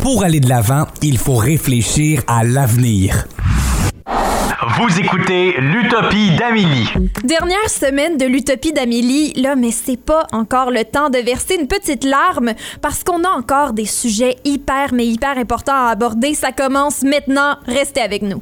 Pour aller de l'avant, il faut réfléchir à l'avenir. Vous écoutez l'Utopie d'Amélie. Dernière semaine de l'Utopie d'Amélie, là, mais c'est pas encore le temps de verser une petite larme parce qu'on a encore des sujets hyper, mais hyper importants à aborder. Ça commence maintenant. Restez avec nous.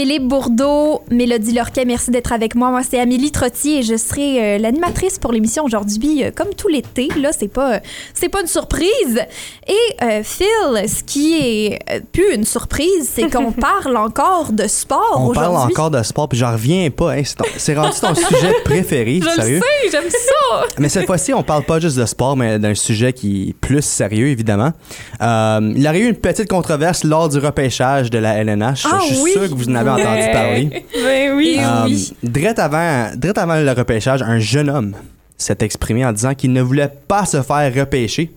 Philippe Bourdeau, Mélodie Lorquet, merci d'être avec moi. Moi, c'est Amélie Trottier et je serai euh, l'animatrice pour l'émission aujourd'hui, euh, comme tout l'été. Là, c'est pas, euh, c'est pas une surprise. Et Phil, ce qui est plus une surprise, c'est qu'on parle encore de sport On parle aujourd'hui. encore de sport, puis j'en reviens pas. hein. C'est rendu ton sujet préféré, Je sérieux. le sais, j'aime ça. Mais cette fois-ci, on parle pas juste de sport, mais d'un sujet qui est plus sérieux, évidemment. Il y aurait eu une petite controverse lors du repêchage de la LNH. Ah Je suis oui. sûr que vous en avez entendu parler. Ben oui. Euh, oui. direct avant, direct avant le repêchage, un jeune homme s'est exprimé en disant qu'il ne voulait pas se faire repêcher.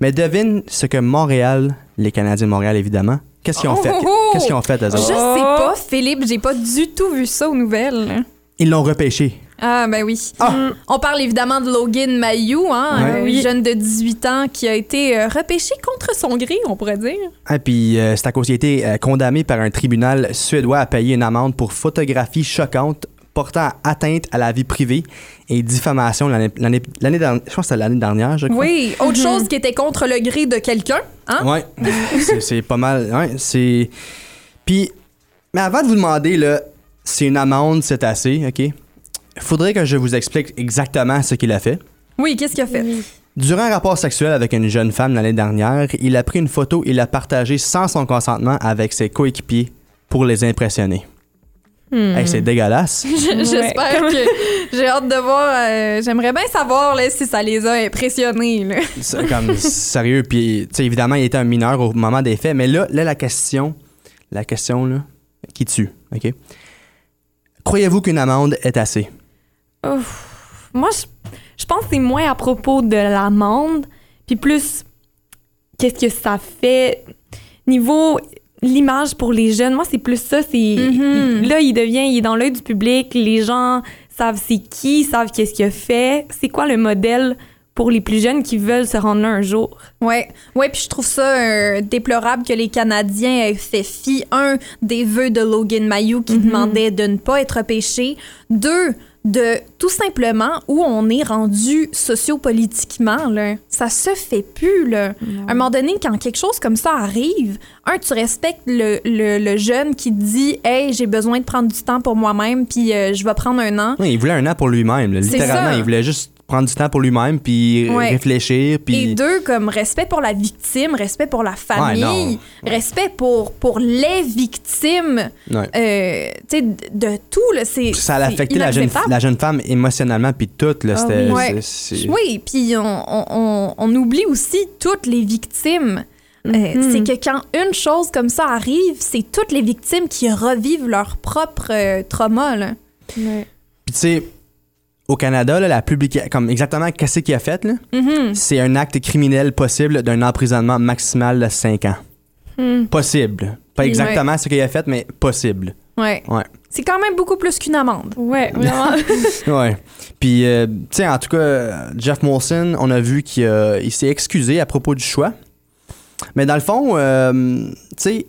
Mais devine ce que Montréal, les Canadiens de Montréal évidemment, qu'est-ce qu'ils ont Oh, fait? oh, oh. Qu'est-ce qu'ils ont fait, eux Je sais pas, Philippe, j'ai pas du tout vu ça aux nouvelles. Ils l'ont repêché. Ah, ben oui. Ah! On parle évidemment de Logan Mayou, hein, Ouais. un Oui. jeune de 18 ans qui a été euh, repêché contre son gré, on pourrait dire. Ah, puis euh, c'est à cause qu'il a été euh, condamné par un tribunal suédois à payer une amende pour photographie choquante portant atteinte à la vie privée et diffamation l'année dernière. Je pense que c'était l'année dernière, je crois. Oui, autre chose qui était contre le gré de quelqu'un, hein? Ouais, c'est- c'est pas mal. Ouais, c'est. Puis, mais avant de vous demander, là, c'est une amende, c'est assez, OK? Faudrait que je vous explique exactement ce qu'il a fait. Oui, qu'est-ce qu'il a fait? Durant un rapport sexuel avec une jeune femme l'année dernière, il a pris une photo et l'a partagée sans son consentement avec ses coéquipiers pour les impressionner. Hey, c'est dégueulasse. J'espère que j'ai hâte de voir. euh, J'aimerais bien savoir là, si ça les a impressionnés. là. Comme sérieux. Puis, tu sais, évidemment, il était un mineur au moment des faits. Mais là, là la question, la question, là, qui tue, OK? Croyez-vous qu'une amende est assez? Ouf. Moi, je, je pense que c'est moins à propos de l'amende, puis plus qu'est-ce que ça fait niveau l'image pour les jeunes. Moi, c'est plus ça. C'est Mhm. là, il devient, il est dans l'œil du public. Les gens savent c'est qui, savent qu'est-ce qu'il a fait. C'est quoi le modèle pour les plus jeunes qui veulent se rendre là un jour. Ouais, ouais, puis je trouve ça euh, déplorable que les Canadiens aient fait fi un des vœux de Logan Mayou qui demandait de ne pas être pêché, deux de tout simplement où on est rendu sociopolitiquement là, ça se fait plus là. À un moment donné, quand quelque chose comme ça arrive, un tu respectes le, le, le jeune qui dit hey j'ai besoin de prendre du temps pour moi-même puis euh, je vais prendre un an. Oui, il voulait un an pour lui-même. Littéralement, il voulait juste prendre du temps pour lui-même, puis Ouais. réfléchir, Et puis... deux, comme respect pour la victime, respect pour la famille, respect pour, pour les victimes, Ouais. euh, tu sais, de, tout, là, c'est Ça a c'est affecté la jeune, la jeune femme émotionnellement, puis tout. Là, Ah c'était, oui. Ouais. c'est- c'est- Oui, puis on, on, on- on oublie aussi toutes les victimes. Euh, Mhm. C'est que quand une chose comme ça arrive, c'est toutes les victimes qui revivent leur propre euh, trauma. Là. Puis tu sais, au Canada, là, la publication, comme exactement qu'est-ce qu'il a fait, là, Mhm. c'est un acte criminel possible d'un emprisonnement maximal de 5 ans. Hmm. Possible. Pas Ouais. exactement ce qu'il a fait, mais possible. Ouais. Ouais. C'est quand même beaucoup plus qu'une amende. Ouais, vraiment. Ouais. Puis, euh, tu sais, en tout cas, Jeff Molson, on a vu qu'il il s'est excusé à propos du choix. Mais dans le fond, euh, tu sais,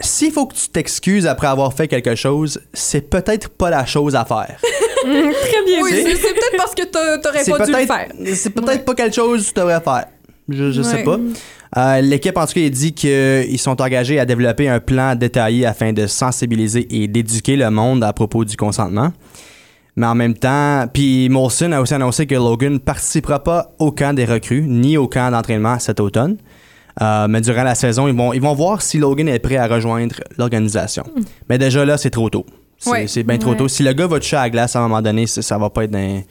s'il faut que tu t'excuses après avoir fait quelque chose, c'est peut-être pas la chose à faire. Très bien Oui, C'est- peut-être parce que t'a- t'aurais pas dû le faire. c'est peut-être pas quelque chose que tu devrais faire. Je, je sais Ouais. pas. Euh, L'équipe, en tout cas, dit qu'ils sont engagés à développer un plan détaillé afin de sensibiliser et d'éduquer le monde à propos du consentement. Mais en même temps, puis Molson a aussi annoncé que Logan ne participera pas au camp des recrues ni au camp d'entraînement cet automne. Euh, mais durant la saison, ils vont, ils vont voir si Logan est prêt à rejoindre l'organisation. Mais déjà là, c'est trop tôt. C'est Ouais. bien trop Ouais. tôt. Si le gars va toucher à la glace à un moment donné, ça, ça va pas être dans,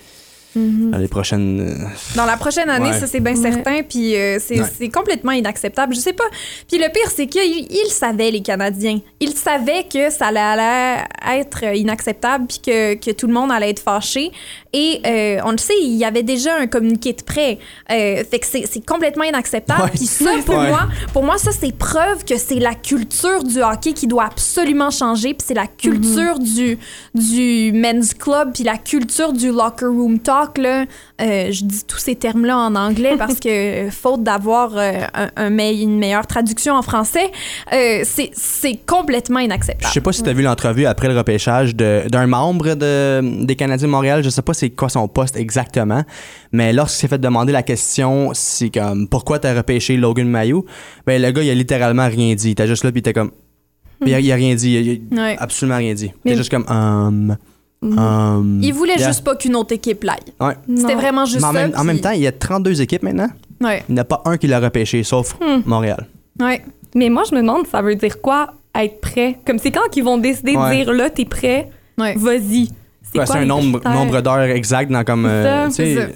dans les prochaines. euh, Dans la prochaine année, Ouais. ça c'est bien Ouais. certain, puis euh, c'est Ouais. complètement inacceptable. Je sais pas. Puis le pire, c'est qu'ils ils savaient, les Canadiens. Ils savaient que ça allait être inacceptable, puis que, que tout le monde allait être fâché. Et euh, on le sait, il y avait déjà un communiqué de prêt. Euh, fait que c'est c'est complètement inacceptable. Ouais. Puis ça, pour Ouais. moi, pour moi, ça c'est preuve que c'est la culture du hockey qui doit absolument changer. Puis c'est la culture du du men's club, puis la culture du locker room talk là. Euh, je dis tous ces termes-là en anglais parce que euh, faute d'avoir euh, un, un me- une meilleure traduction en français, euh, c'est c'est complètement Je inacceptable. sais pas si tu as vu l'entrevue après le repêchage de- d'un membre de, des Canadiens de Montréal. Je sais pas c'est quoi son poste exactement, mais lorsqu'il s'est fait demander la question, c'est comme pourquoi t'as repêché Logan Mayou, ben le gars il a littéralement rien dit. Il était juste là puis il était comme il a, il a rien dit, il a Ouais. absolument rien dit. Il était juste comme um, um, Il voulait yeah. juste pas qu'une autre équipe l'aille. Ouais. C'était vraiment juste Mais en, ça. même, en même temps, il y a 32 équipes maintenant. Ouais, Il n'y en a pas un qui l'a repêché, sauf Hmm. Montréal. ouais. Mais moi, je me demande, ça veut dire quoi être prêt? Comme c'est quand qu'ils vont décider Ouais. de dire là, t'es prêt, Ouais. vas-y. C'est un nombre, nombre d'heures exact dans comme. euh, ça, sais,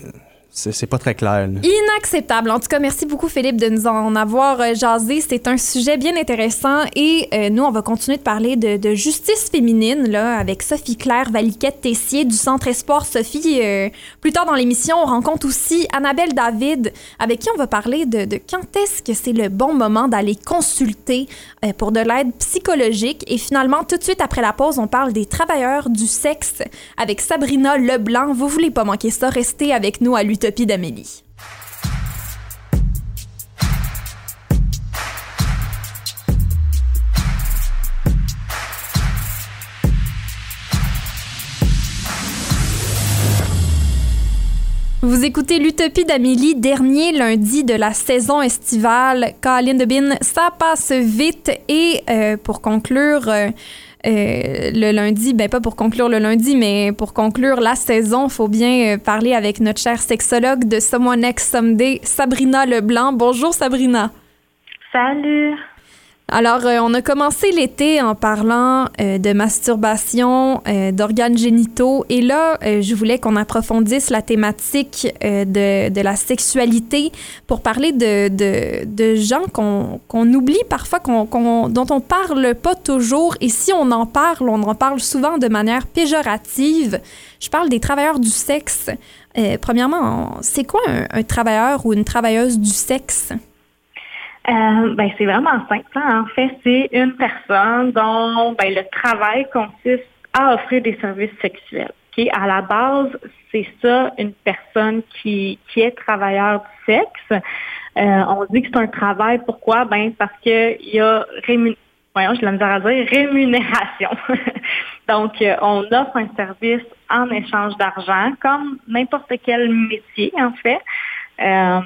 c'est pas très clair. Inacceptable. En tout cas, merci beaucoup, Philippe, de nous en avoir euh, jasé. C'est un sujet bien intéressant. Et euh, nous, on va continuer de parler de, justice féminine là, avec Sophie Claire Valiquette-Tessier du Centre Espoir Sophie. Euh, plus tard dans l'émission, on rencontre aussi Annabelle David, avec qui on va parler de, quand est-ce que c'est le bon moment d'aller consulter pour de l'aide psychologique. Et finalement, tout de suite après la pause, on parle des travailleurs du sexe avec Sabrina Leblanc. Vous voulez pas manquer ça? Restez avec nous à l'Utopie d'Amélie. Vous écoutez l'Utopie d'Amélie, dernier lundi de la saison estivale. Colin de Bin, ça passe vite. Et euh, pour conclure euh, euh, le lundi, ben pas pour conclure le lundi, mais pour conclure la saison, faut bien euh, parler avec notre chère sexologue de Someone Next Someday, Sabrina Leblanc. Bonjour Sabrina. Salut. Alors, euh, on a commencé l'été en parlant euh, de masturbation, euh, d'organes génitaux. Et là, je voulais qu'on approfondisse la thématique de, de la sexualité pour parler de, de, de gens qu'on oublie parfois, qu'on qu'on- dont on parle pas toujours. Et si on en parle, on en parle souvent de manière péjorative. Je parle des travailleurs du sexe. Premièrement, c'est quoi un travailleur ou une travailleuse du sexe? Euh, ben, c'est vraiment simple. hein. En fait, c'est une personne dont ben, le travail consiste à offrir des services sexuels. Ok? À la base, c'est ça, une personne qui, qui est travailleur du sexe. Euh, on dit que c'est un travail. Pourquoi? Ben, parce qu'il y a rémun... Voyons, de la à dire rémunération. Donc, euh, on offre un service en échange d'argent, comme n'importe quel métier, en fait. Euh,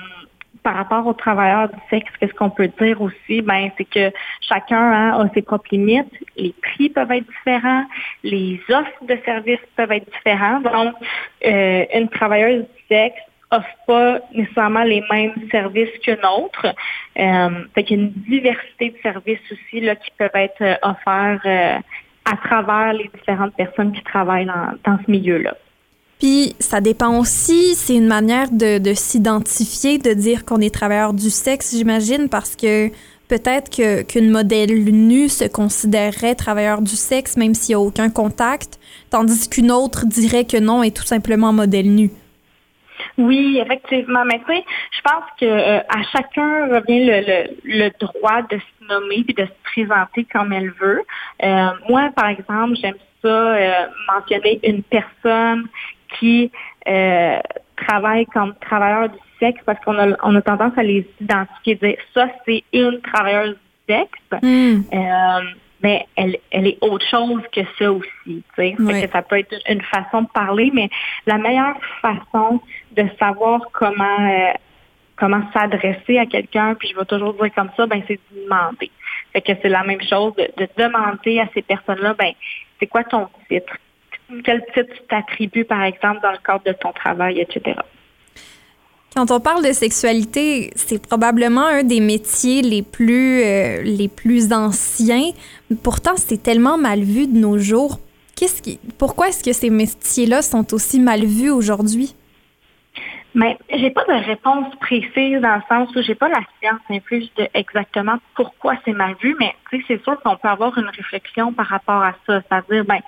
par rapport aux travailleurs du sexe, qu'est-ce qu'on peut dire aussi? Ben, c'est que chacun hein, a ses propres limites. Les prix peuvent être différents. Les offres de services peuvent être différents. Donc, euh, une travailleuse du sexe offre pas nécessairement les mêmes services qu'une autre. Euh, fait y a une diversité de services aussi là, qui peuvent être euh, offerts euh, à travers les différentes personnes qui travaillent dans ce milieu-là. Puis ça dépend aussi, c'est une manière de, de s'identifier, de dire qu'on est travailleur du sexe, j'imagine, parce que peut-être que, qu'une modèle nue se considérerait travailleur du sexe, même s'il n'y a aucun contact, tandis qu'une autre dirait que non, est tout simplement modèle nu. Oui, effectivement. Mais tu sais, je pense que euh, à chacun revient le, le, le droit de se nommer et de se présenter comme elle veut. Euh, moi, par exemple, j'aime ça euh, mentionner une personne qui euh, travaille comme travailleur du sexe parce qu'on a, on a tendance à les identifier, dire ça, c'est une travailleuse du sexe. Hmm. Euh, mais elle, elle est autre chose que ça aussi. tu sais. Que ça peut être une façon de parler, mais la meilleure façon de savoir comment euh, comment s'adresser à quelqu'un, puis je vais toujours dire comme ça, ben c'est de demander. Fait que c'est la même chose de, de demander à ces personnes-là, ben c'est quoi ton titre? Quel titre tu t'attribues, par exemple, dans le cadre de ton travail, etc. Quand on parle de sexualité, c'est probablement un des métiers les plus, euh, les plus anciens. Pourtant, c'est tellement mal vu de nos jours. Qu'est-ce qui, pourquoi est-ce que ces métiers-là sont aussi mal vus aujourd'hui? Mais j'ai pas de réponse précise dans le sens où j'ai pas la science infuse de exactement pourquoi c'est mal vu, mais c'est sûr qu'on peut avoir une réflexion par rapport à ça. C'est-à-dire, ben,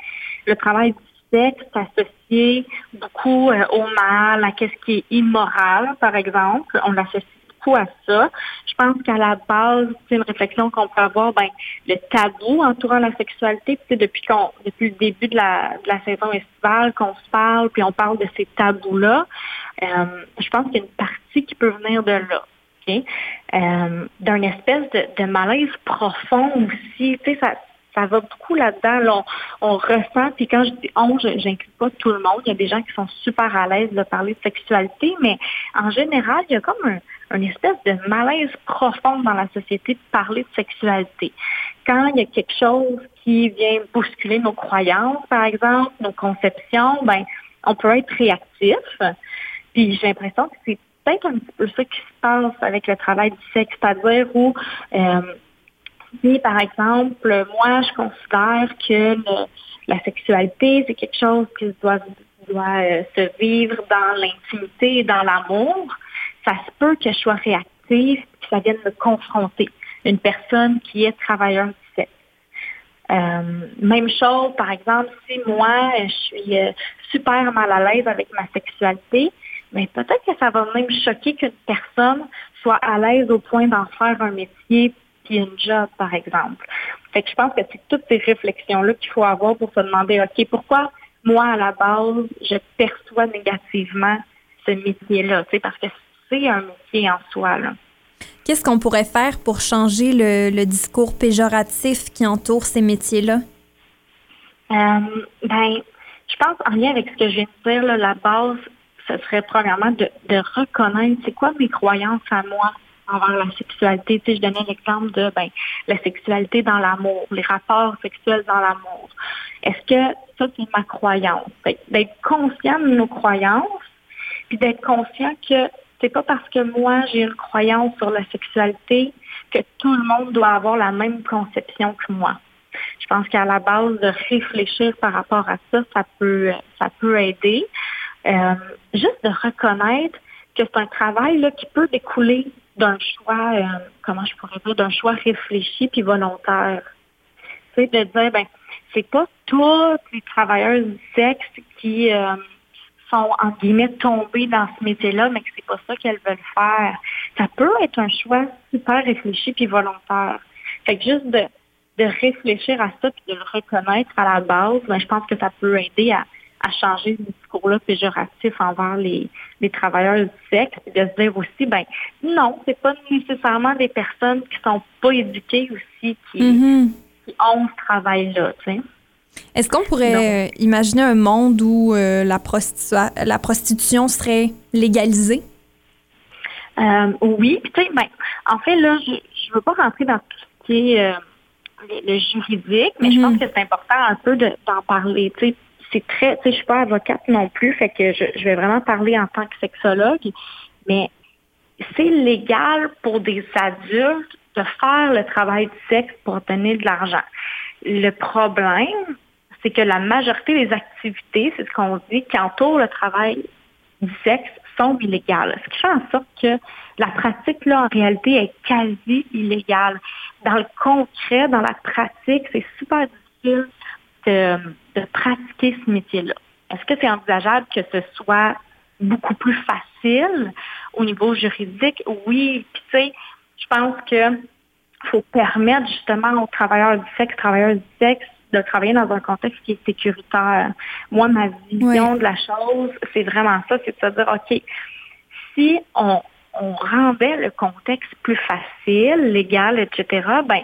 le travail du sexe associé beaucoup euh, au mal, à ce qui est immoral, par exemple. On l'associe à ça. Je pense qu'à la base, c'est une réflexion qu'on peut avoir, ben, le tabou entourant la sexualité, puis depuis qu'on, depuis le début de la, de la saison estivale, qu'on se parle, puis on parle de ces tabous-là, euh, je pense qu'il y a une partie qui peut venir de là. Euh, d'un espèce de, de, malaise profond aussi. Tu sais, ça, ça va beaucoup là-dedans. on, ressent, puis quand je dis on, j'inclus pas tout le monde. Il y a des gens qui sont super à l'aise de parler de sexualité, mais en général, il y a comme un, une espèce de malaise profond dans la société de parler de sexualité. Quand il y a quelque chose qui vient bousculer nos croyances, par exemple, nos conceptions, ben, on peut être réactif. Puis j'ai l'impression que c'est peut-être un petit peu ça qui se passe avec le travail du sexe, c'est-à-dire où euh, si, par exemple, moi, je considère que la sexualité, c'est quelque chose qui doit, euh, se vivre dans l'intimité et dans l'amour, ça se peut que je sois réactive et que ça vienne me confronter. Une personne qui est travailleur du sexe. Euh, même chose, par exemple, si moi, je suis euh, super mal à l'aise avec ma sexualité, mais peut-être que ça va même choquer qu'une personne soit à l'aise au point d'en faire un métier puis une job, par exemple. Fait que je pense que c'est toutes ces réflexions-là qu'il faut avoir pour se demander, OK, pourquoi moi, à la base, je perçois négativement ce métier-là? Parce que un métier en soi. Qu'est-ce qu'on pourrait faire pour changer le, discours péjoratif qui entoure ces métiers-là? Euh, ben, je pense en lien avec ce que je viens de dire, la base, ce serait premièrement de, reconnaître c'est quoi mes croyances à moi envers la sexualité. Tu je donnais l'exemple de ben, la sexualité dans l'amour, les rapports sexuels dans l'amour. Est-ce que ça, c'est ma croyance? D'être conscient de nos croyances, puis d'être conscient que c'est pas parce que moi j'ai une croyance sur la sexualité que tout le monde doit avoir la même conception que moi. Je pense qu'à la base de réfléchir par rapport à ça, ça peut, ça peut aider. Euh, juste de reconnaître que c'est un travail là, qui peut découler d'un choix, euh, comment je pourrais dire, d'un choix réfléchi puis volontaire. C'est de dire, ben, c'est pas tous les travailleurs du sexe qui, euh, sont, en guillemets, tombées dans ce métier-là, mais que c'est pas ça qu'elles veulent faire. Ça peut être un choix super réfléchi puis volontaire. Fait que juste de, de réfléchir à ça puis de le reconnaître à la base, ben, je pense que ça peut aider à, à changer ce discours-là péjoratif envers les, les travailleurs du sexe et de se dire aussi, ben non, c'est pas nécessairement des personnes qui sont pas éduquées aussi qui, mm-hmm. qui ont ce travail-là, tu sais. Est-ce qu'on pourrait euh, imaginer un monde où euh, la, la prostitution serait légalisée? Euh, oui, tu sais, ben, en fait, là, je ne veux pas rentrer dans tout ce qui est le, juridique, mais je pense mhm. que c'est important un peu d'en parler. Tu sais, c'est très, je suis pas avocate non plus, fait que je, je vais vraiment parler en tant que sexologue, mais c'est légal pour des adultes de faire le travail du sexe pour obtenir de l'argent. Le problème, c'est que la majorité des activités, c'est ce qu'on dit, qui entourent le travail du sexe sont illégales. Ce qui fait en sorte que la pratique, là, en réalité, est quasi illégale. Dans le concret, dans la pratique, c'est super difficile de, pratiquer ce métier-là? Est-ce que c'est envisageable que ce soit beaucoup plus facile au niveau juridique? Oui. Puis, tu sais, je pense que faut permettre justement aux travailleurs du sexe, travailleurs du sexe, de travailler dans un contexte qui est sécuritaire. Moi, ma vision de la chose, c'est vraiment ça, c'est de se dire, OK, si on, rendait le contexte plus facile, légal, etc., ben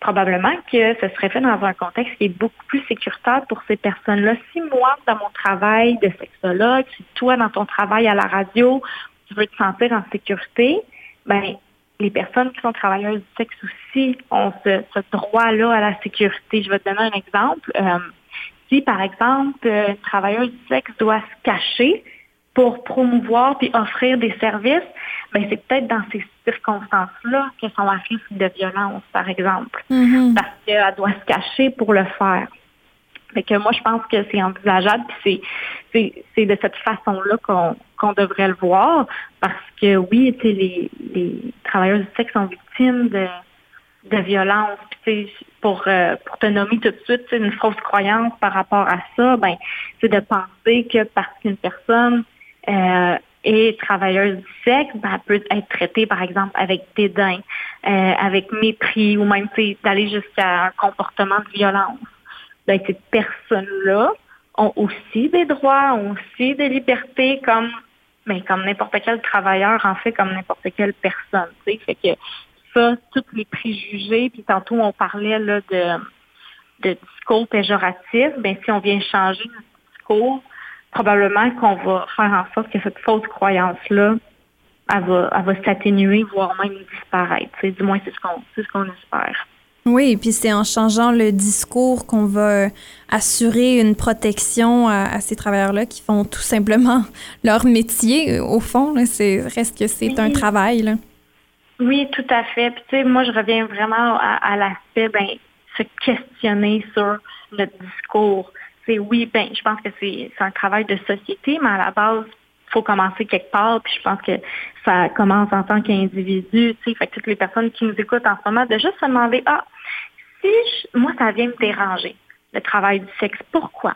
probablement que ce serait fait dans un contexte qui est beaucoup plus sécuritaire pour ces personnes-là. Si moi, dans mon travail de sexologue, si toi, dans ton travail à la radio, tu veux te sentir en sécurité, ben les personnes qui sont travailleuses du sexe aussi ont ce, droit-là à la sécurité. Je vais te donner un exemple. Euh, si, par exemple, une travailleuse du sexe doit se cacher pour promouvoir puis offrir des services, ben c'est peut-être dans ces circonstances-là qu'elles sont à risque de violence, par exemple, mm-hmm. parce qu'elle doit se cacher pour le faire. Fait que moi, je pense que c'est envisageable, puis c'est, c'est, de cette façon-là qu'on, qu'on devrait le voir, parce que oui, les, les travailleurs du sexe sont victimes de, de violence. Puis, pour, euh, pour te nommer tout de suite une fausse croyance par rapport à ça, ben, c'est de penser que parce qu'une personne euh, est travailleuse du sexe, ben, peut être traitée, par exemple, avec dédain, euh, avec mépris, ou même d'aller jusqu'à un comportement de violence. Ben, ces personnes-là ont aussi des droits, ont aussi des libertés comme mais ben, comme n'importe quel travailleur, en fait, comme n'importe quelle personne. Fait que ça, tous les préjugés, puis tantôt on parlait là, de, de discours péjoratifs, ben si on vient changer notre discours, probablement qu'on va faire en sorte que cette fausse croyance-là, elle va, elle va s'atténuer, voire même disparaître. Du moins, c'est ce qu'on ce qu'on espère. Oui, et puis c'est en changeant le discours qu'on va assurer une protection à, ces travailleurs-là qui font tout simplement leur métier. Au fond, c'est reste que c'est un travail. Là. Oui, tout à fait. Puis tu sais, moi je reviens vraiment à, l'aspect, ben, se questionner sur notre discours. C'est oui, ben, je pense que c'est un travail de société, mais à la base, il faut commencer quelque part. Puis je pense que ça commence en tant qu'individu. Tu fait que toutes les personnes qui nous écoutent en ce moment, de juste se demander, ah, si moi ça vient me déranger, le travail du sexe, pourquoi?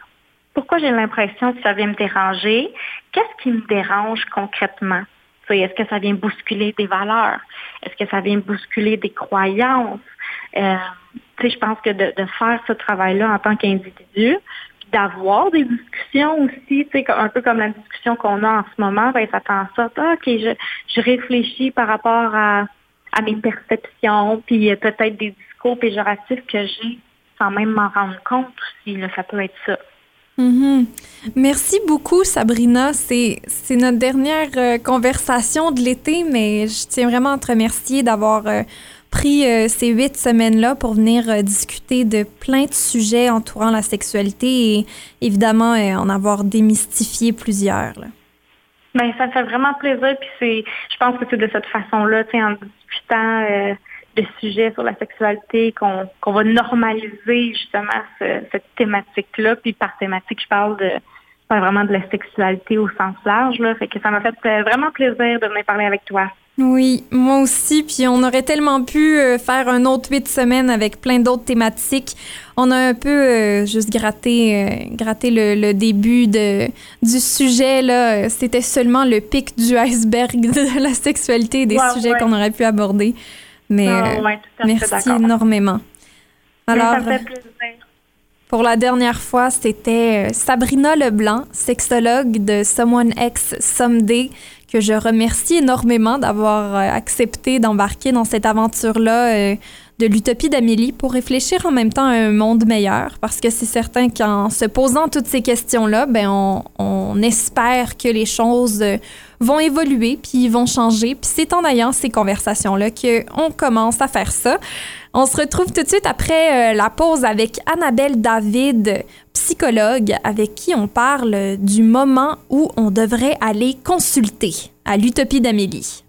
Pourquoi j'ai l'impression que ça vient me déranger? Qu'est-ce qui me dérange concrètement? Est-ce que ça vient bousculer des valeurs? Est-ce que ça vient bousculer des croyances? Euh, je pense que de, faire ce travail-là en tant qu'individu, d'avoir des discussions aussi, un peu comme la discussion qu'on a en ce moment, ben, ça fait en sorte, ah, OK, je, je réfléchis par rapport à, à mes perceptions, puis peut-être des discours péjoratifs que j'ai sans même m'en rendre compte aussi. Là, ça peut être ça. Mhm. Merci beaucoup, Sabrina. C'est, notre dernière euh, conversation de l'été, mais je tiens vraiment à te remercier d'avoir euh, pris euh, ces huit semaines-là pour venir discuter de plein de sujets entourant la sexualité et évidemment en avoir démystifié plusieurs. Ben, ça me fait vraiment plaisir. Puis c'est, je pense que c'est de cette façon-là, en discutant de sujets sur la sexualité, qu'on va normaliser justement cette thématique-là. Puis par thématique, je parle de vraiment de la sexualité au sens large. Là. Fait que ça m'a fait euh, vraiment plaisir de venir parler avec toi. Oui, moi aussi. Puis on aurait tellement pu euh, faire un autre huit semaines avec plein d'autres thématiques. On a un peu euh, juste gratté, gratté le, début de, du sujet. Là. C'était seulement le pic du iceberg de la sexualité et des sujets qu'on aurait pu aborder. Mais euh, merci énormément. Alors, pour la dernière fois, c'était euh, Sabrina Leblanc, sexologue de Someone X Someday, que je remercie énormément d'avoir euh, accepté d'embarquer dans cette aventure-là de l'utopie d'Amélie pour réfléchir en même temps à un monde meilleur, parce que c'est certain qu'en se posant toutes ces questions-là, ben on, espère que les choses vont évoluer, puis vont changer. Puis c'est en ayant ces conversations-là qu'on commence à faire ça. On se retrouve tout de suite après euh, la pause avec Annabelle David, psychologue, avec qui on parle du moment où on devrait aller consulter à l'Utopie d'Amélie.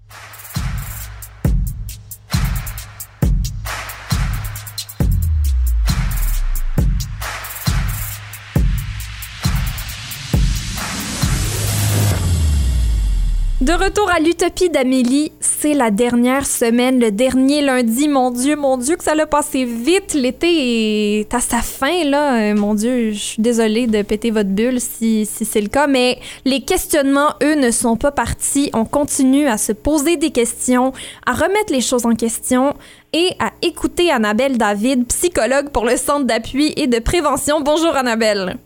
De retour à l'utopie d'Amélie, c'est la dernière semaine, le dernier lundi. Mon Dieu, mon Dieu, que ça l'a passé vite. L'été est à sa fin, là. Euh, mon Dieu, je suis désolée de péter votre bulle si, si c'est le cas, mais les questionnements, eux, ne sont pas partis. On continue à se poser des questions, à remettre les choses en question et à écouter Annabelle David, psychologue pour le Centre d'appui et de prévention. Bonjour, Annabelle.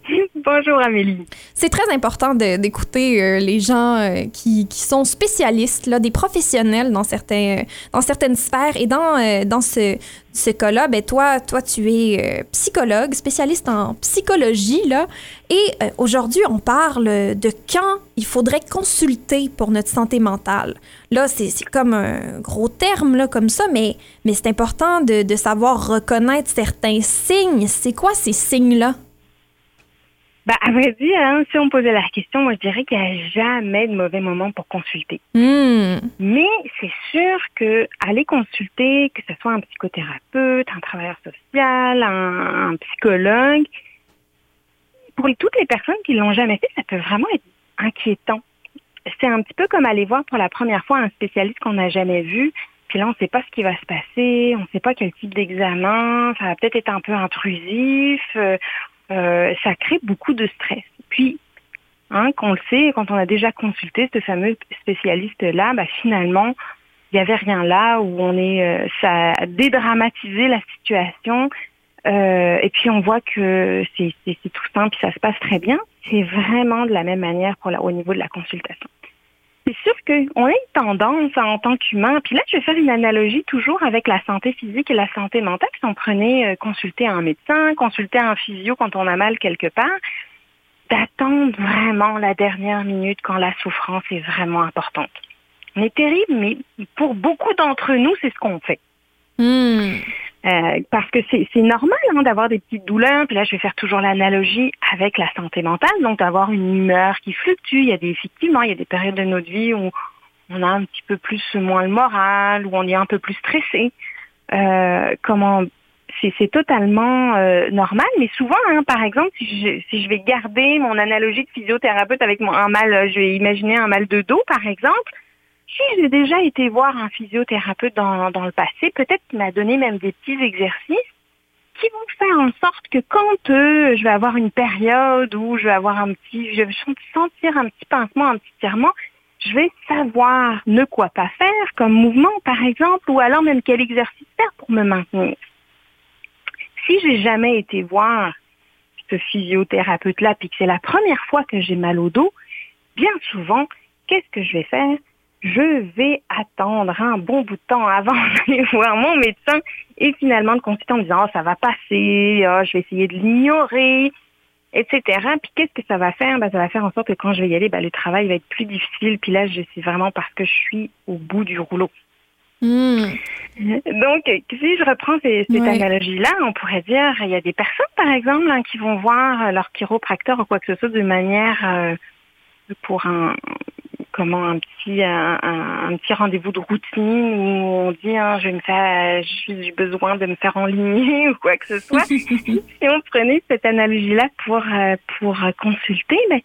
Bonjour Amélie. C'est très important d'écouter euh, les gens euh, qui, qui, sont spécialistes, là, des professionnels dans, certains, dans certaines sphères. Et dans, euh, dans ce, ce cas-là, ben toi, toi, tu es psychologue, spécialiste en psychologie. Là, et aujourd'hui, on parle de quand il faudrait consulter pour notre santé mentale. Là, c'est comme un gros terme là, comme ça, mais, mais c'est important de, de savoir reconnaître certains signes. C'est quoi ces signes-là? Bah, à vrai dire, hein, si on posait la question, moi, je dirais qu'il n'y a jamais de mauvais moment pour consulter. Hmm. Mais c'est sûr que aller consulter, que ce soit un psychothérapeute, un travailleur social, un, psychologue, pour toutes les personnes qui l'ont jamais fait, ça peut vraiment être inquiétant. C'est un petit peu comme aller voir pour la première fois un spécialiste qu'on n'a jamais vu. Puis là, on ne sait pas ce qui va se passer, on ne sait pas quel type d'examen, ça va peut-être être un peu intrusif. Euh, euh, ça crée beaucoup de stress. Puis, hein, qu'on le sait, quand on a déjà consulté ce fameux spécialiste-là, bah, finalement, il n'y avait rien là où on est, euh, ça a dédramatisé la situation. Euh, et puis on voit que c'est tout simple, ça se passe très bien. C'est vraiment de la même manière pour la, au niveau de la consultation. C'est sûr qu'on a une tendance en tant qu'humain, puis là je vais faire une analogie toujours avec la santé physique et la santé mentale. Si on prenait euh, consulter un médecin, consulter un physio quand on a mal quelque part, d'attendre vraiment la dernière minute quand la souffrance est vraiment importante. On est terrible, mais pour beaucoup d'entre nous, c'est ce qu'on fait. Hmm. Euh, parce que c'est normal hein, d'avoir des petites douleurs. Puis là, je vais faire toujours l'analogie avec la santé mentale, donc d'avoir une humeur qui fluctue. Il y a des, effectivement, il y a des périodes de notre vie où on a un petit peu plus moins le moral, où on est un peu plus stressé. Euh, comment c'est totalement euh, normal, mais souvent, hein, par exemple, si je, si je vais garder mon analogie de physiothérapeute avec mon, un mal, je vais imaginer un mal de dos, par exemple, si j'ai déjà été voir un physiothérapeute dans, dans le passé, peut-être qu'il m'a donné même des petits exercices qui vont faire en sorte que quand euh, je vais avoir une période où je vais avoir un petit, je vais sentir un petit pincement, un petit tirement, je vais savoir ne quoi pas faire comme mouvement, par exemple, ou alors même quel exercice faire pour me maintenir. Si j'ai jamais été voir ce physiothérapeute-là, puis que c'est la première fois que j'ai mal au dos, bien souvent, qu'est-ce que je vais faire? Je vais attendre un bon bout de temps avant d'aller voir mon médecin et finalement de consulter en me disant oh, ça va passer, oh, je vais essayer de l'ignorer, etc. Puis qu'est-ce que ça va faire? Ben, Ça va faire en sorte que quand je vais y aller, ben, le travail va être plus difficile. Puis là, je sais vraiment parce que je suis au bout du rouleau. Hmm. Donc, si je reprends cette analogie-là, on pourrait dire il y a des personnes, par exemple, hein, qui vont voir leur chiropracteur ou quoi que ce soit de manière euh, pour un, comment un petit un, un, petit rendez-vous de routine où on dit hein, je vais me faire j'ai besoin de me faire enligner ou quoi que ce soit. si on prenait cette analogie là pour euh, pour consulter, mais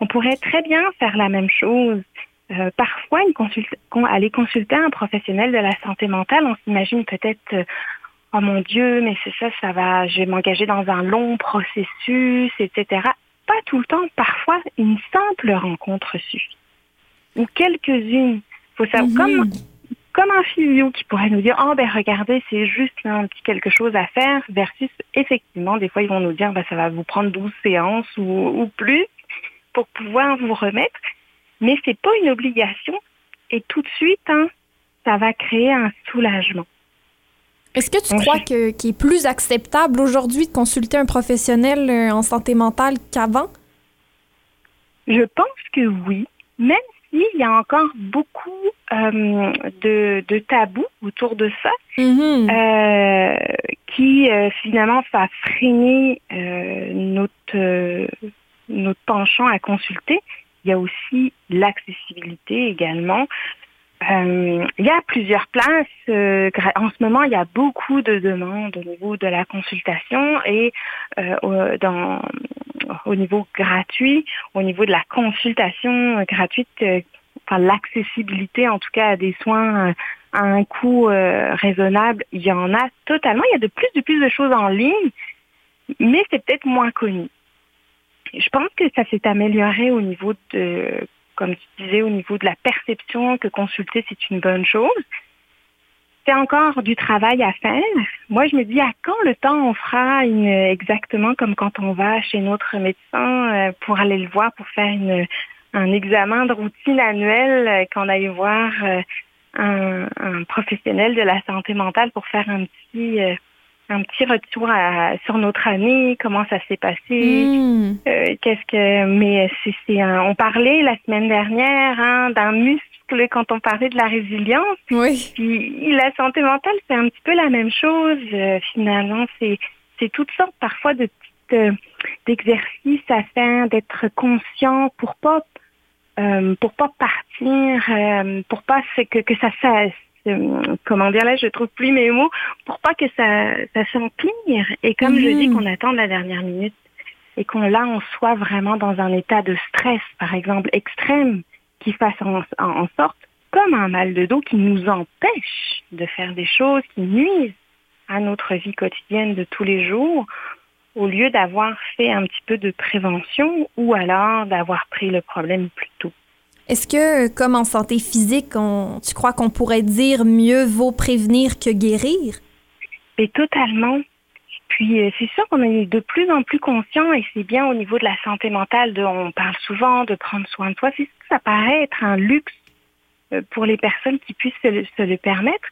on pourrait très bien faire la même chose. Euh, parfois, une consulte, aller consulter un professionnel de la santé mentale, on s'imagine peut-être euh, oh mon Dieu, mais c'est ça, ça va, je vais m'engager dans un long processus, etc. Pas tout le temps. Parfois, une simple rencontre suffit ou quelques-unes. Faut savoir, mhm. comme, comme un physio qui pourrait nous dire, oh ben regardez, c'est juste un petit quelque chose à faire, versus effectivement, des fois ils vont nous dire, ben, ça va vous prendre 12 séances ou, ou plus pour pouvoir vous remettre. Mais c'est pas une obligation et tout de suite, hein, ça va créer un soulagement. Est-ce que tu crois que qu'il est plus acceptable aujourd'hui de consulter un professionnel euh, en santé mentale qu'avant? Je pense que oui, même il y a encore beaucoup euh, de, de, tabous autour de ça mm-hmm. euh, qui euh, finalement va freiner notre, notre penchant à consulter. Il y a aussi l'accessibilité également. Il y a plusieurs places. en ce moment, il y a beaucoup de demandes au niveau de la consultation et dans, au niveau gratuit, au niveau de la consultation gratuite, euh, enfin l'accessibilité en tout cas à des soins euh, à un coût euh, raisonnable, il y en a totalement. Il y a de plus en plus de choses en ligne, mais c'est peut-être moins connu. Je pense que ça s'est amélioré au niveau de, comme tu disais, au niveau de la perception que consulter c'est une bonne chose c'est encore du travail à faire. Moi, je me dis à quand le temps on fera une, exactement comme quand on va chez notre médecin euh, pour aller le voir pour faire une, un examen de routine annuel, euh, qu'on aille voir euh, un, un, professionnel de la santé mentale pour faire un petit un petit retour sur notre année, comment ça s'est passé, hmm. qu'est-ce que mais c'est on parlait la semaine dernière hein, d'un muscle quand on parlait de la résilience. Oui. Puis, la santé mentale, c'est un petit peu la même chose. Euh, finalement, c'est c'est toutes sortes parfois de petites euh, d'exercices à faire, d'être conscient pour pas euh, pour pas partir, pour pas que que ça ça comment dire là, je trouve plus mes mots, pour pas que ça ça s'empire. Et comme je dis mhm. qu'on attend la dernière minute, et qu'on là on soit vraiment dans un état de stress, par exemple extrême, qui fasse en, en sorte, comme un mal de dos, qui nous empêche de faire des choses qui nuisent à notre vie quotidienne de tous les jours, au lieu d'avoir fait un petit peu de prévention ou alors d'avoir pris le problème plus tôt. Est-ce que, comme en santé physique, tu crois qu'on pourrait dire mieux vaut prévenir que guérir? Mais totalement. Puis euh, c'est sûr qu'on est de plus en plus conscient et c'est bien au niveau de la santé mentale. On parle souvent de prendre soin de soi. C'est ça paraît être un luxe euh, pour les personnes qui puissent se le, permettre.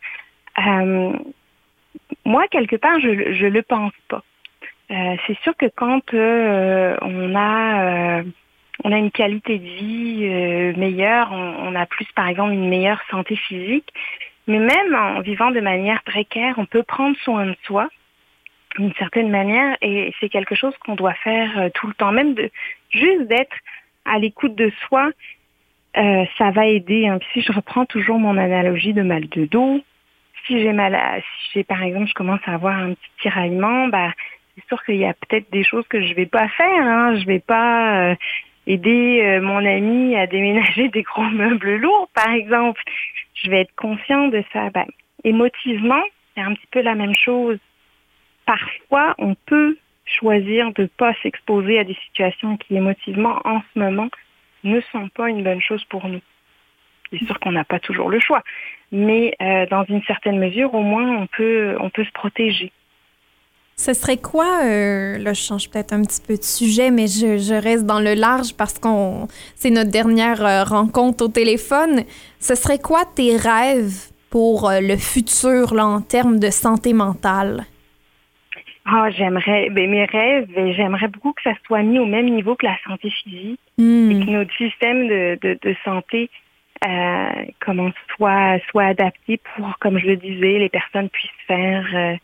Euh, moi, quelque part, je le pense pas. c'est sûr que quand on a on a une qualité de vie meilleure, on, a plus par exemple une meilleure santé physique, mais même en vivant de manière précaire, on peut prendre soin de soi d'une certaine manière et c'est quelque chose qu'on doit faire euh, tout le temps, même de juste d'être à l'écoute de soi, euh, ça va aider. Hein. si je reprends toujours mon analogie de mal de dos, si j'ai mal, à, si j'ai par exemple, je commence à avoir un petit tiraillement, bah c'est sûr qu'il y a peut-être des choses que je vais pas faire. Hein. Je vais pas euh, aider mon ami à déménager des gros meubles lourds, par exemple je vais être conscient de ça. Ben, émotivement, c'est un petit peu la même chose. Parfois, on peut choisir de ne pas s'exposer à des situations qui, émotivement, en ce moment, ne sont pas une bonne chose pour nous. C'est sûr qu'on n'a pas toujours le choix, mais euh, dans une certaine mesure, au moins, on peut, on peut se protéger. Ce serait quoi, euh, là je change peut-être un petit peu de sujet, mais je, reste dans le large parce qu'on c'est notre dernière euh, rencontre au téléphone. Ce serait quoi tes rêves pour euh, le futur là, en termes de santé mentale? Ah, j'aimerais, ben, mes rêves, ben, j'aimerais beaucoup que ça soit mis au même niveau que la santé physique hmm. et que notre système de, de, santé comment soit, soit adapté pour, comme je le disais, les personnes puissent faire euh,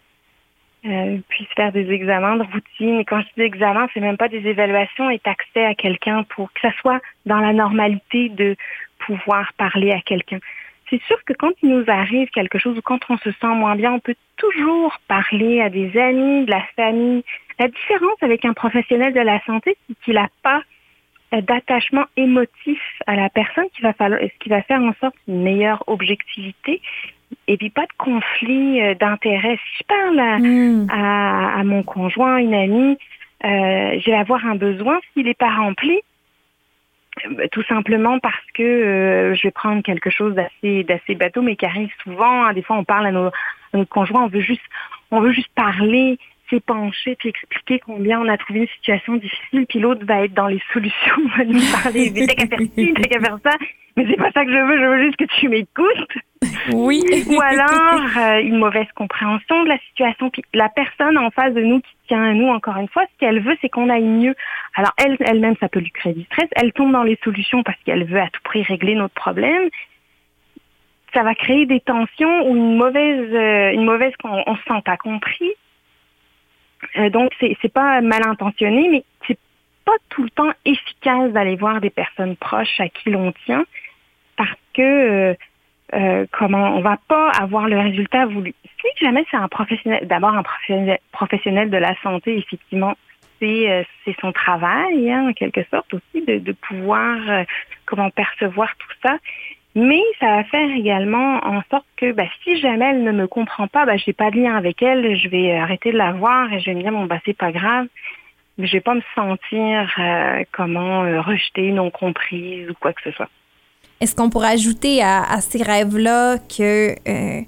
puisse faire des examens de routine. Et quand je dis examens, c'est même pas des évaluations, et accès à quelqu'un pour que ça soit dans la normalité de pouvoir parler à quelqu'un. C'est sûr que quand il nous arrive quelque chose ou quand on se sent moins bien, on peut toujours parler à des amis, de la famille. La différence avec un professionnel de la santé, c'est qu'il n'a pas euh, d'attachement émotif à la personne qui va falloir, ce qui va faire en sorte une meilleure objectivité et puis pas de conflit euh, d'intérêt. Si je parle à, hmm. mon conjoint, une amie, euh, je vais avoir un besoin s'il n'est pas rempli, euh, tout simplement parce que euh, je vais prendre quelque chose d'assez d'assez bateau, mais qui arrive souvent. Hein. Des fois, on parle à, nos, à notre conjoint, on veut juste on veut juste parler s'épancher puis expliquer combien on a trouvé une situation difficile, puis l'autre va être dans les solutions, va nous parler, t'as qu'à faire ci, t'as qu'à faire ça, mais c'est pas ça que je veux, je veux juste que tu m'écoutes. Oui. Ou alors euh, une mauvaise compréhension de la situation, puis la personne en face de nous qui tient à nous, encore une fois, ce qu'elle veut, c'est qu'on aille mieux. Alors elle, elle-même, ça peut lui créer du stress, elle tombe dans les solutions parce qu'elle veut à tout prix régler notre problème, ça va créer des tensions ou une mauvaise, euh, une mauvaise, on, on se sent pas compris. Euh, donc, c'est, c'est pas mal intentionné, mais c'est pas tout le temps efficace d'aller voir des personnes proches à qui l'on tient parce que euh, euh, comment on va pas avoir le résultat voulu. Si jamais c'est un professionnel, d'abord un professionnel, de la santé, effectivement, c'est, euh, c'est son travail, hein, en quelque sorte aussi, de, de pouvoir comment percevoir tout ça. Mais ça va faire également en sorte que bah, si jamais elle ne me comprend pas, bah, je n'ai pas de lien avec elle, je vais arrêter de la voir et je vais me dire, bon, bah, c'est pas grave, mais je vais pas me sentir euh, comment euh, rejetée, non comprise ou quoi que ce soit. Est-ce qu'on pourrait ajouter à, ces rêves-là que euh,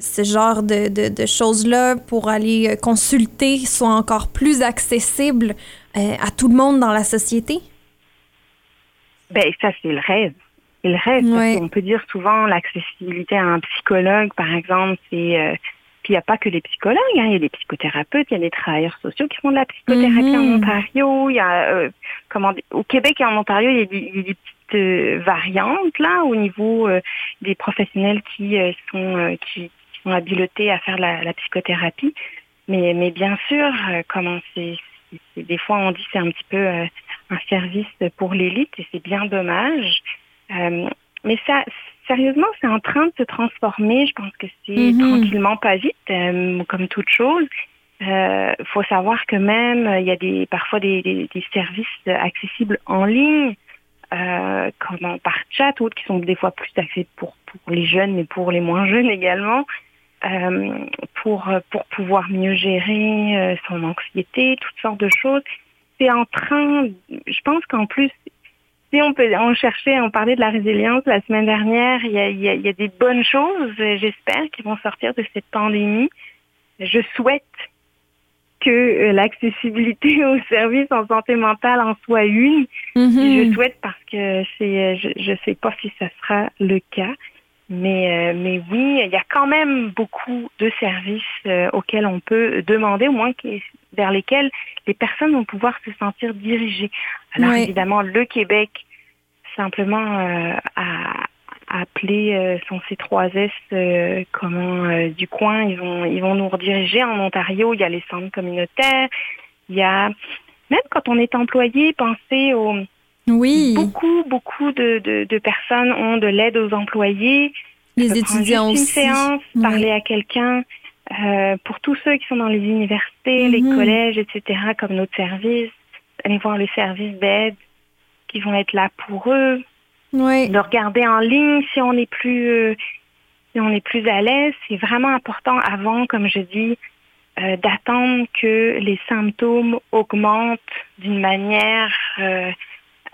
ce genre de, de choses-là pour aller consulter soit encore plus accessible à tout le monde dans la société? Ben, ça, c'est le rêve il reste. On peut dire souvent l'accessibilité à un psychologue, par exemple, c'est euh, puis il n'y a pas que les psychologues, hein, il y a des psychothérapeutes, il y a des travailleurs sociaux qui font de la psychothérapie en mhm. Ontario. Il y a euh, comment au Québec et en Ontario, il y a des, des petites euh, variantes là au niveau des professionnels qui sont qui, sont habilités à faire la, la psychothérapie. Mais mais bien sûr, comment c'est des fois on dit c'est un petit peu un service pour l'élite et c'est bien dommage. Euh, mais ça, sérieusement, c'est en train de se transformer. Je pense que c'est mhm. tranquillement, pas vite, euh, comme toute chose. Il faut savoir que même il y a des parfois des, des, des services accessibles en ligne, euh, comme par chat ou autres, qui sont des fois plus accessibles pour, pour les jeunes, mais pour les moins jeunes également, euh, pour pour pouvoir mieux gérer euh, son anxiété, toutes sortes de choses. C'est en train, je pense qu'en plus si on peut, on cherchait, on parlait de la résilience la semaine dernière. Il y a, il y a, il y a des bonnes choses, j'espère, qui vont sortir de cette pandémie. Je souhaite que euh, l'accessibilité aux services en santé mentale en soit une. Mhm. Je souhaite parce que c'est, je ne sais pas si ça sera le cas. Mais, euh, mais oui, il y a quand même beaucoup de services euh, auxquels on peut demander, au moins vers lesquels les personnes vont pouvoir se sentir dirigées. Alors évidemment, le Québec, simplement euh, a, a appelé euh, son C3S euh, comment euh, du coin, ils vont ils vont nous rediriger. En Ontario, il y a les centres communautaires, il y a même quand on est employé, pensez aux Oui, beaucoup, beaucoup de, de, de personnes ont de l'aide aux employés. les étudiants aussi. Une séance, parler à quelqu'un. Euh, pour tous ceux qui sont dans les universités, les Mhm. collèges, etc., comme notre service, aller voir les services d'aide qui vont être là pour eux, de regarder en ligne si on est plus euh, si on est plus à l'aise. C'est vraiment important avant, comme je dis, euh, d'attendre que les symptômes augmentent d'une manière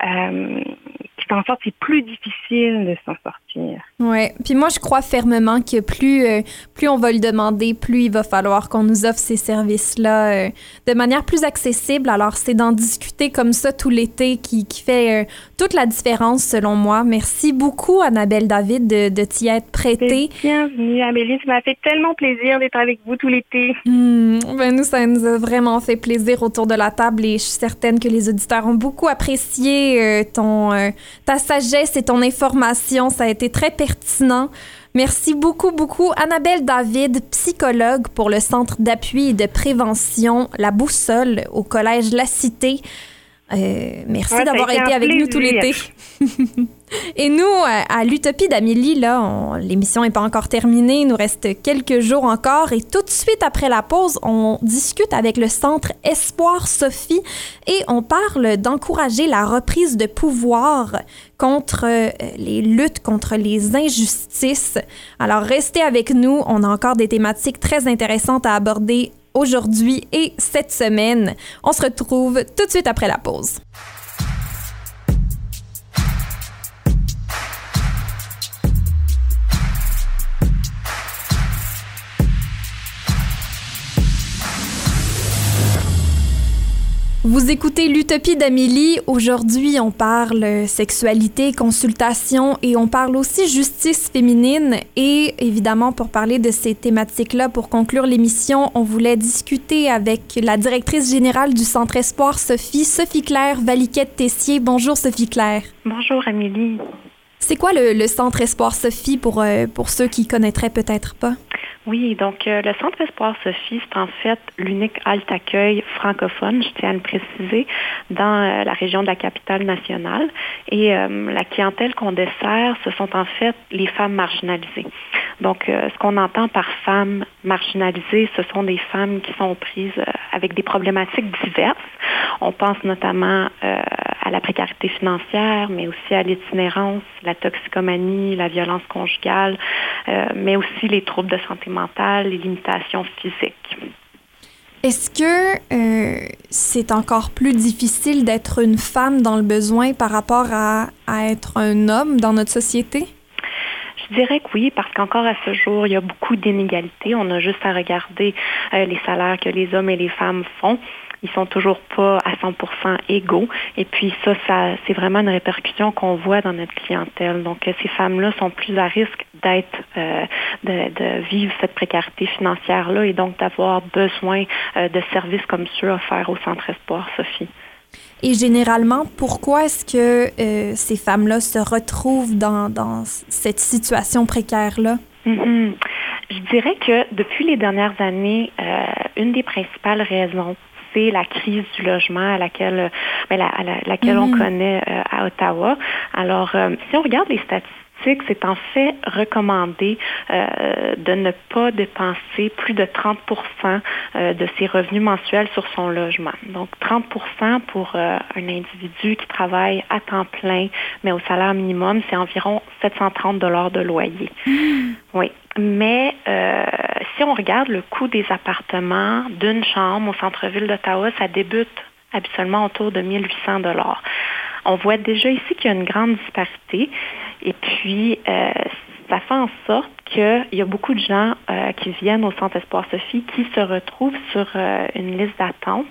qui fait en sorte que c'est plus difficile de s'en sortir. Ouais. Puis moi, je crois fermement que plus, euh, plus on va le demander, plus il va falloir qu'on nous offre ces services-là euh, de manière plus accessible. Alors, c'est d'en discuter comme ça tout l'été qui, qui fait euh, toute la différence, selon moi. Merci beaucoup, Annabelle David, de, de t'y être prêtée. Bienvenue Amélie, ça m'a fait tellement plaisir d'être avec vous tout l'été. Hmm, ben nous, ça nous a vraiment fait plaisir autour de la table et je suis certaine que les auditeurs ont beaucoup apprécié ton, ta sagesse et ton information. Ça a été très pertinent. Merci beaucoup, beaucoup. Annabelle David, psychologue pour le Centre d'appui et de prévention La Boussole au Collège La Cité. Euh, merci Ouais, d'avoir été avec nous tout l'été. Et nous, euh, à l'Utopie d'Amélie, là, on- l'émission n'est pas encore terminée. Il nous reste quelques jours encore. Et tout de suite après la pause, on discute avec le Centre Espoir Sophie et on parle d'encourager la reprise de pouvoir contre euh, les luttes contre les injustices. Alors, restez avec nous. On a encore des thématiques très intéressantes à aborder aujourd'hui et cette semaine. On se retrouve tout de suite après la pause. Vous écoutez l'Utopie d'Amélie. Aujourd'hui, on parle sexualité, consultation et on parle aussi justice féminine. Et évidemment, pour parler de ces thématiques-là, pour conclure l'émission, on voulait discuter avec la directrice générale du Centre Espoir, Sophie, Sophie Claire Valiquette-Tessier. Bonjour, Sophie Claire. Bonjour Amélie. C'est quoi le, le Centre Espoir, Sophie, pour, euh, pour ceux qui connaîtraient peut-être pas? Oui, donc euh, le Centre Espoir Sophie, c'est en fait l'unique halte accueil francophone, je tiens à le préciser, dans euh, la région de la capitale nationale. Et euh, la clientèle qu'on dessert, ce sont en fait les femmes marginalisées. Donc, ce qu'on entend par femmes marginalisées, ce sont des femmes qui sont prises avec des problématiques diverses. On pense notamment à la précarité financière, mais aussi à l'itinérance, la toxicomanie, la violence conjugale, mais aussi les troubles de santé mentale, les limitations physiques. Est-ce que euh, c'est encore plus difficile d'être une femme dans le besoin par rapport à, à être un homme dans notre société? Je dirais que oui, parce qu'encore à ce jour, il y a beaucoup d'inégalités. On a juste à regarder euh, les salaires que les hommes et les femmes font. Ils sont toujours pas à 100% égaux. Et puis ça, ça c'est vraiment une répercussion qu'on voit dans notre clientèle. Donc euh, ces femmes-là sont plus à risque d'être, euh, de, de vivre cette précarité financière-là et donc d'avoir besoin euh, de services comme ceux offerts au Centre Espoir, Sophie. Et généralement, pourquoi est-ce que euh, ces femmes-là se retrouvent dans, dans cette situation précaire-là? Mhm. Je dirais que depuis les dernières années, euh, une des principales raisons, c'est la crise du logement à laquelle, ben, la, à la- laquelle on Mhm. connaît euh, à Ottawa. Alors, euh, si on regarde les statistiques, c'est en fait recommandé euh, de ne pas dépenser plus de 30% euh, de ses revenus mensuels sur son logement. Donc 30% pour euh, un individu qui travaille à temps plein, mais au salaire minimum, c'est environ 730 dollars de loyer. Oui. Mais si on regarde le coût des appartements d'une chambre au centre-ville d'Ottawa, ça débute habituellement autour de 1800 dollars. On voit déjà ici qu'il y a une grande disparité. Et puis, euh, ça fait en sorte qu'il y a beaucoup de gens euh, qui viennent au Centre Espoir Sophie qui se retrouvent sur euh, une liste d'attente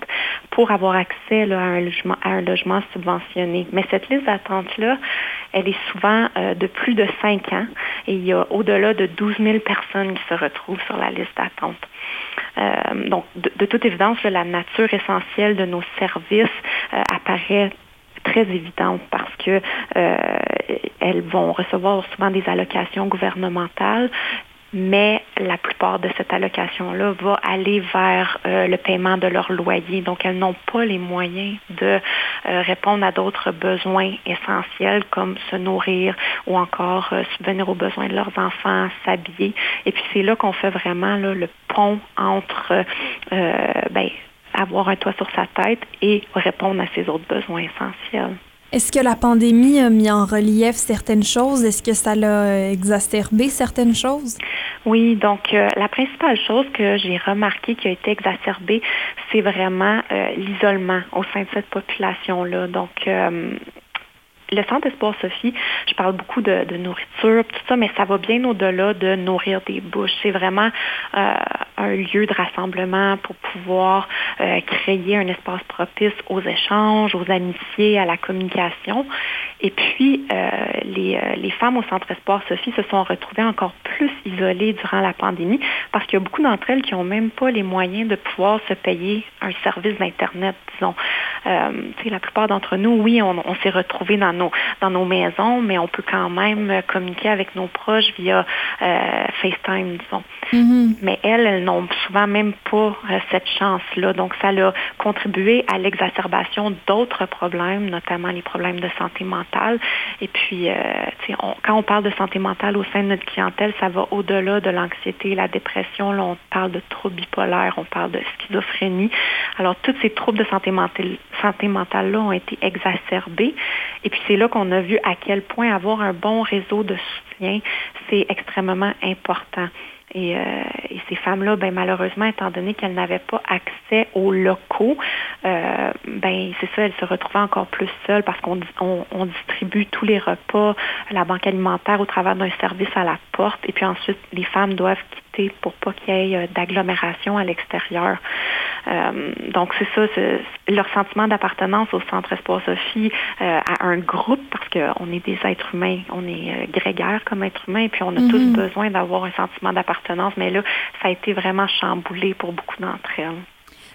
pour avoir accès à, un logement, à un logement subventionné. Mais cette liste d'attente-là, elle est souvent de plus de 5 ans et il y a au-delà de 12 000 personnes qui se retrouvent sur la liste d'attente. donc, de, toute évidence, la nature essentielle de nos services apparaît très évidente parce que euh, elles vont recevoir souvent des allocations gouvernementales mais la plupart de cette allocation-là va aller vers euh, le paiement de leur loyer. Donc, elles n'ont pas les moyens de euh, répondre à d'autres besoins essentiels comme se nourrir ou encore subvenir aux besoins de leurs enfants, s'habiller. Et puis, c'est là qu'on fait vraiment le pont entre ben, avoir un toit sur sa tête et répondre à ses autres besoins essentiels. Est-ce que la pandémie a mis en relief certaines choses? Est-ce que ça l'a exacerbé certaines choses? Oui, donc euh, la principale chose que j'ai remarqué qui a été exacerbée, c'est vraiment euh, l'isolement au sein de cette population-là. Donc, euh, le centre Espoir Sophie, je parle beaucoup de, nourriture, tout ça, mais ça va bien au-delà de nourrir des bouches. C'est vraiment euh, un lieu de rassemblement pour pouvoir euh, créer un espace propice aux échanges, aux amitiés, à la communication. Et puis, euh, les, femmes au centre Espoir Sophie se sont retrouvées encore plus isolées durant la pandémie parce qu'il y a beaucoup d'entre elles qui n'ont même pas les moyens de pouvoir se payer un service d'Internet, disons. la plupart d'entre nous, oui, on, on s'est retrouvés dans nos, dans nos maisons, mais on peut quand même communiquer avec nos proches via euh, FaceTime, disons. Mm-hmm. Mais elles, elles n'ont souvent même pas euh, cette chance-là. Donc, ça a contribué à l'exacerbation d'autres problèmes, notamment les problèmes de santé mentale. Et puis, euh, quand on parle de santé mentale au sein de notre clientèle, ça va au-delà de l'anxiété, la dépression. Là, on parle de troubles bipolaires, on parle de schizophrénie. Alors, tous ces troubles de santé mentale, santé mentale-là ont été exacerbés. Et puis, c'est là qu'on a vu à quel point avoir un bon réseau de soutien, c'est extrêmement important. Et, euh, ces femmes-là, ben, malheureusement, étant donné qu'elles n'avaient pas accès aux locaux, euh, ben, c'est ça, elles se retrouvaient encore plus seules parce qu'on on, on distribue tous les repas, la banque alimentaire au travers d'un service à la porte. Et puis ensuite, les femmes doivent quitter pour pas qu'il y ait euh, d'agglomération à l'extérieur. Euh, donc, c'est ça, leur sentiment d'appartenance au Centre Espoir Sophie euh, à un groupe, parce qu'on est des êtres humains, on est grégaires comme êtres humains, et puis on a tous mhm. besoin d'avoir un sentiment d'appartenance, mais là, ça a été vraiment chamboulé pour beaucoup d'entre elles.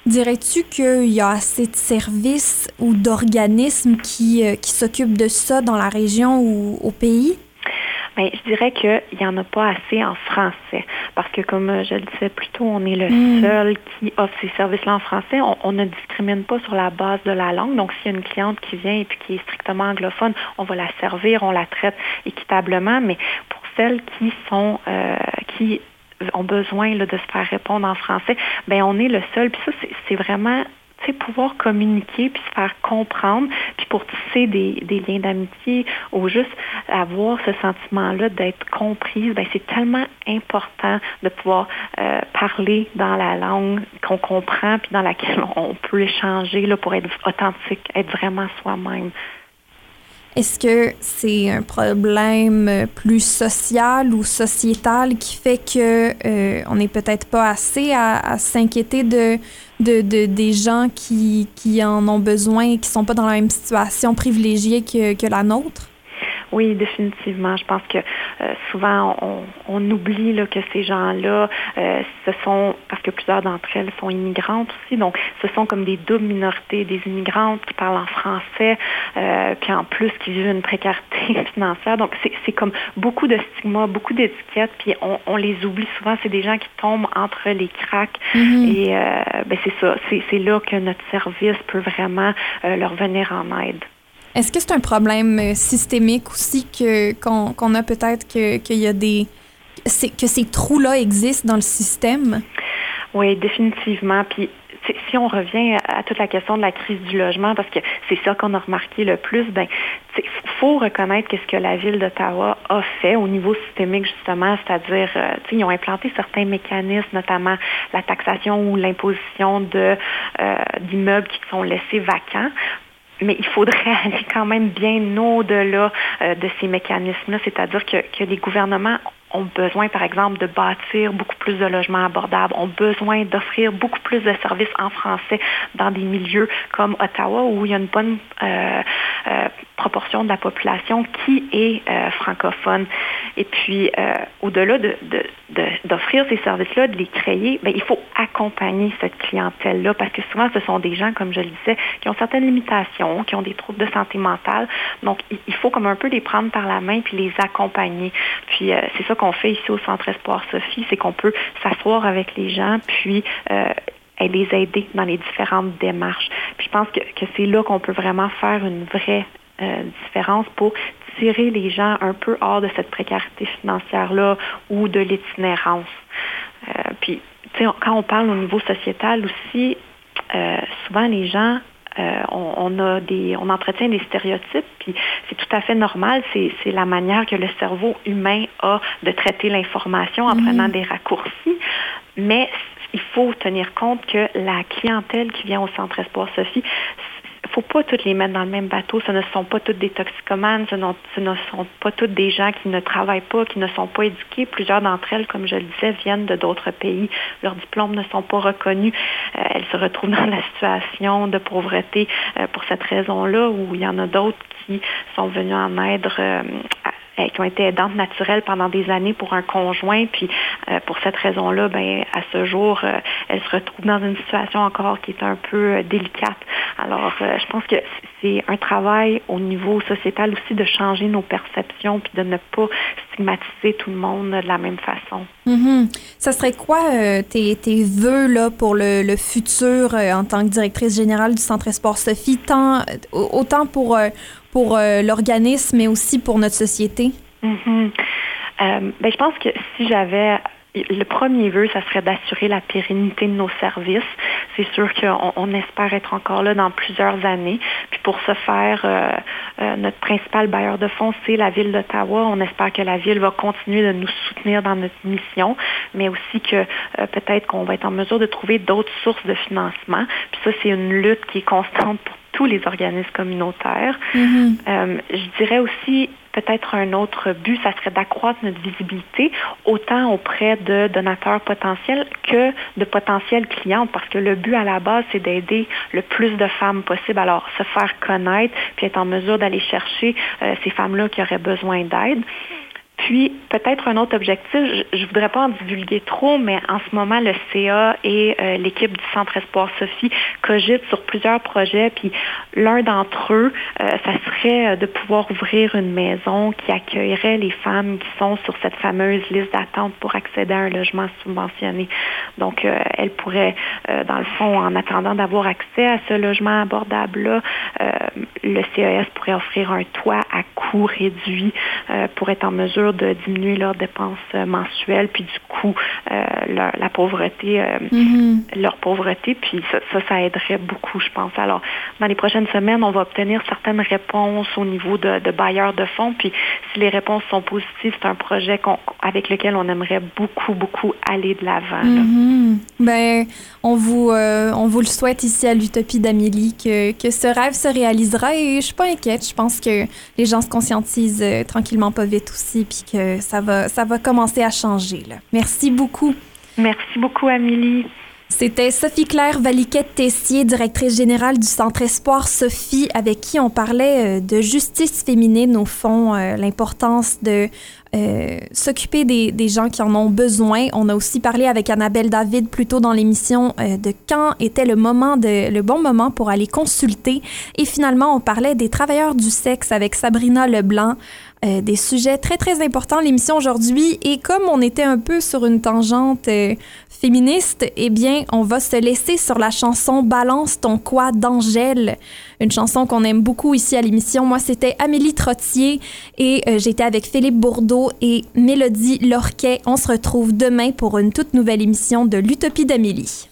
Dirais-tu qu'il y a assez de services ou d'organismes qui, qui s'occupent de ça dans la région ou au pays? Bien, je dirais qu'il n'y en a pas assez en français. Parce que, comme je le disais plus tôt, on est le hmm. seul qui offre ces services-là en français. On, ne discrimine pas sur la base de la langue. Donc, s'il y a une cliente qui vient et puis qui est strictement anglophone, on va la servir, on la traite équitablement. Mais pour celles qui sont, euh, qui ont besoin là, de se faire répondre en français, ben on est le seul. Puis ça, c'est vraiment pouvoir communiquer puis se faire comprendre, puis pour tisser des, liens d'amitié ou juste avoir ce sentiment-là d'être comprise, ben c'est tellement important de pouvoir euh, parler dans la langue qu'on comprend puis dans laquelle on peut échanger là, pour être authentique, être vraiment soi-même. Est-ce que c'est un problème plus social ou sociétal qui fait que euh, on n'est peut-être pas assez à, s'inquiéter de, de, de, des gens qui, en ont besoin et qui sont pas dans la même situation privilégiée que la nôtre? Oui, définitivement. Je pense que euh, souvent on, on oublie là, que ces gens-là, euh, ce sont parce que plusieurs d'entre elles sont immigrantes aussi, donc ce sont comme des doubles minorités, des immigrantes qui parlent en français, euh, puis en plus qui vivent une précarité financière. Donc c'est comme beaucoup de stigmas, beaucoup d'étiquettes, puis on, on, les oublie souvent. C'est des gens qui tombent entre les cracks mm-hmm. et euh, ben c'est ça. C'est là que notre service peut vraiment leur venir en aide. Est-ce que c'est un problème euh, systémique aussi que qu'on qu'on a peut-être que qu'il y a des c'est- que ces trous-là existent dans le système? Oui, définitivement. Puis si- on revient à toute la question de la crise du logement, parce que c'est ça qu'on a remarqué le plus, ben, faut reconnaître qu'est-ce que la ville d'Ottawa a fait au niveau systémique justement, c'est-à-dire, euh, ils ont implanté certains mécanismes, notamment la taxation ou l'imposition de euh, d'immeubles qui sont laissés vacants. Mais il faudrait aller quand même bien au-delà euh, de ces mécanismes-là, c'est-à-dire que, que les gouvernements ont besoin, par exemple, de bâtir beaucoup plus de logements abordables, ont besoin d'offrir beaucoup plus de services en français dans des milieux comme Ottawa, où il y a une bonne euh, euh, proportion de la population qui est euh, francophone. Et puis, au-delà de, de- de- d'offrir ces services-là, de les créer, ben, il faut accompagner cette clientèle-là, parce que souvent, ce sont des gens, comme je le disais, qui ont certaines limitations, qui ont des troubles de santé mentale. Donc, il, faut comme un peu les prendre par la main puis les accompagner. Puis, c'est ça qu'on fait ici au Centre Espoir Sophie, c'est qu'on peut s'asseoir avec les gens, puis euh, les aider dans les différentes démarches. Puis je pense que, c'est là qu'on peut vraiment faire une vraie euh, différence pour tirer les gens un peu hors de cette précarité financière-là ou de l'itinérance. Euh, puis, tu sais, quand on parle au niveau sociétal aussi, souvent les gens euh, on, on a des, on entretient des stéréotypes, puis c'est tout à fait normal. C'est, c'est la manière que le cerveau humain a de traiter l'information en prenant des raccourcis. Mais il faut tenir compte que la clientèle qui vient au Centre Espoir Sophie, faut pas toutes les mettre dans le même bateau. Ce ne sont pas toutes des toxicomanes, ce, ne sont pas toutes des gens qui ne travaillent pas, qui ne sont pas éduqués. Plusieurs d'entre elles, comme je le disais, viennent de d'autres pays. Leurs diplômes ne sont pas reconnus. Euh, elles se retrouvent dans la situation de pauvreté euh, pour cette raison-là, où il y en a d'autres qui sont venus en aide. euh, qui ont été aidantes naturelles pendant des années pour un conjoint, puis euh, pour cette raison-là, ben à ce jour, euh, elles se retrouvent dans une situation encore qui est un peu euh, délicate. Alors, euh, je pense que c'est un travail au niveau sociétal aussi de changer nos perceptions, puis de ne pas stigmatiser tout le monde de la même façon. Mhm. Ça serait quoi euh, tes, tes vœux là, pour le, le futur euh, en tant que directrice générale du Centre Sport Sophie, tant, euh, autant pour, euh, pour euh, l'organisme, mais aussi pour notre société? Mhm. Euh, ben, je pense que si j'avais le premier vœu, ça serait d'assurer la pérennité de nos services. C'est sûr qu'on on espère être encore là dans plusieurs années. Puis pour ce faire, euh, notre principal bailleur de fonds, c'est la ville d'Ottawa. On espère que la ville va continuer de nous soutenir dans notre mission, mais aussi que peut-être qu'on va être en mesure de trouver d'autres sources de financement. Puis ça, c'est une lutte qui est constante pour tous les organismes communautaires. Euh, je dirais aussi peut-être un autre but, ça serait d'accroître notre visibilité autant auprès de donateurs potentiels que de potentiels clients, parce que le but à la base, c'est d'aider le plus de femmes possible. Alors, se faire connaître, puis être en mesure d'aller chercher euh, ces femmes-là qui auraient besoin d'aide. Puis, peut-être un autre objectif, je ne voudrais pas en divulguer trop, mais en ce moment, le CA et euh, l'équipe du Centre Espoir Sophie cogitent sur plusieurs projets. Puis, l'un d'entre eux, euh, ça serait euh, de pouvoir ouvrir une maison qui accueillerait les femmes qui sont sur cette fameuse liste d'attente pour accéder à un logement subventionné. Donc, elles pourraient, dans le fond, en attendant d'avoir accès à ce logement abordable-là, le CES pourrait offrir un toit à coût réduit pour être en mesure de diminuer leurs dépenses euh, mensuelles, puis du coup, euh, leur- la pauvreté, euh, leur pauvreté, puis ça, ça, ça aiderait beaucoup, je pense. Alors, dans les prochaines semaines, on va obtenir certaines réponses au niveau de, de bailleurs de fonds, puis si les réponses sont positives, c'est un projet qu'on- avec lequel on aimerait beaucoup, beaucoup aller de l'avant. Mhm. Ben, on vous, euh, on vous le souhaite ici à l'Utopie d'Amélie que, que ce rêve se réalisera et je suis pas inquiète. Je pense que les gens se conscientisent tranquillement pas vite aussi puis que ça va, ça va commencer à changer. Là. Merci beaucoup. Merci beaucoup, Amélie. C'était Sophie-Claire Valiquette-Tessier, directrice générale du Centre Espoir Sophie, avec qui on parlait euh, de justice féminine au fond, euh, l'importance de euh, s'occuper des, des gens qui en ont besoin. On a aussi parlé avec Annabelle David plus tôt dans l'émission euh, de quand était le moment de le bon moment pour aller consulter. Et finalement, on parlait des travailleurs du sexe avec Sabrina Leblanc. Euh, des sujets très, très importants l'émission aujourd'hui. Et comme on était un peu sur une tangente euh, féministe, eh bien, on va se laisser sur la chanson Balance ton quoi d'Angèle, une chanson qu'on aime beaucoup ici à l'émission. Moi, c'était Amélie Trottier et euh, j'étais avec Philippe Bourdeau et Mélodie Lorquet. On se retrouve demain pour une toute nouvelle émission de l'Utopie d'Amélie.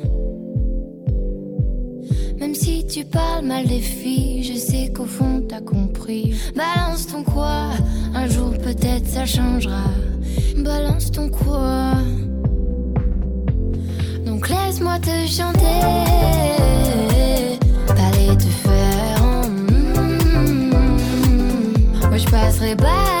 Même si tu parles mal des filles, je sais qu'au fond t'as compris. Balance ton quoi, un jour peut-être ça changera. Balance ton quoi. Donc laisse-moi te chanter. Allez te faire. en Moi je passerai pas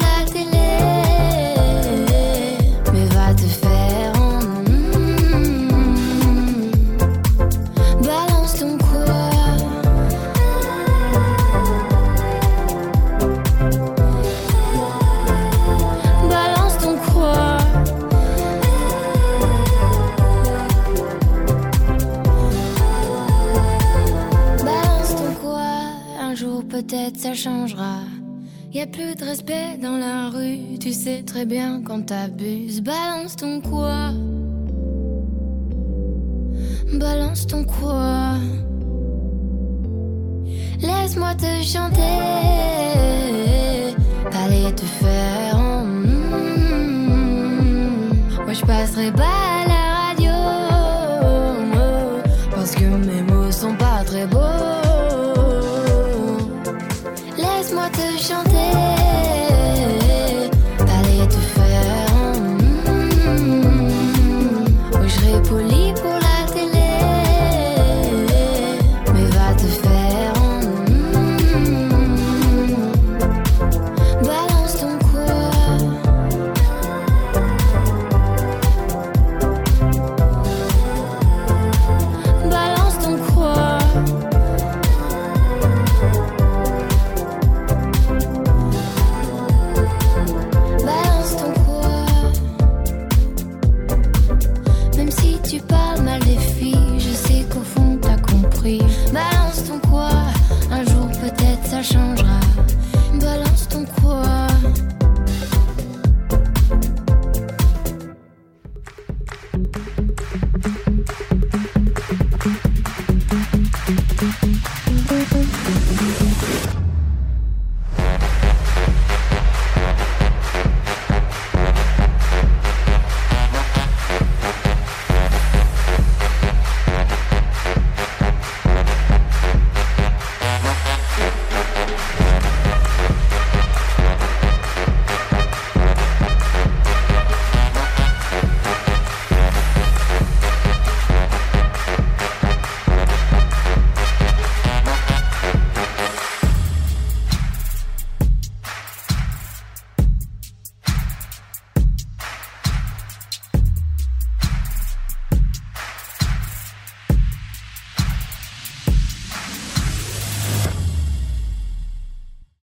ça changera. Y a plus de respect dans la rue. Tu sais très bien quand t'abuses. Balance ton quoi? Balance ton quoi? Laisse-moi te chanter. Allez te faire. en Moi je passerai pas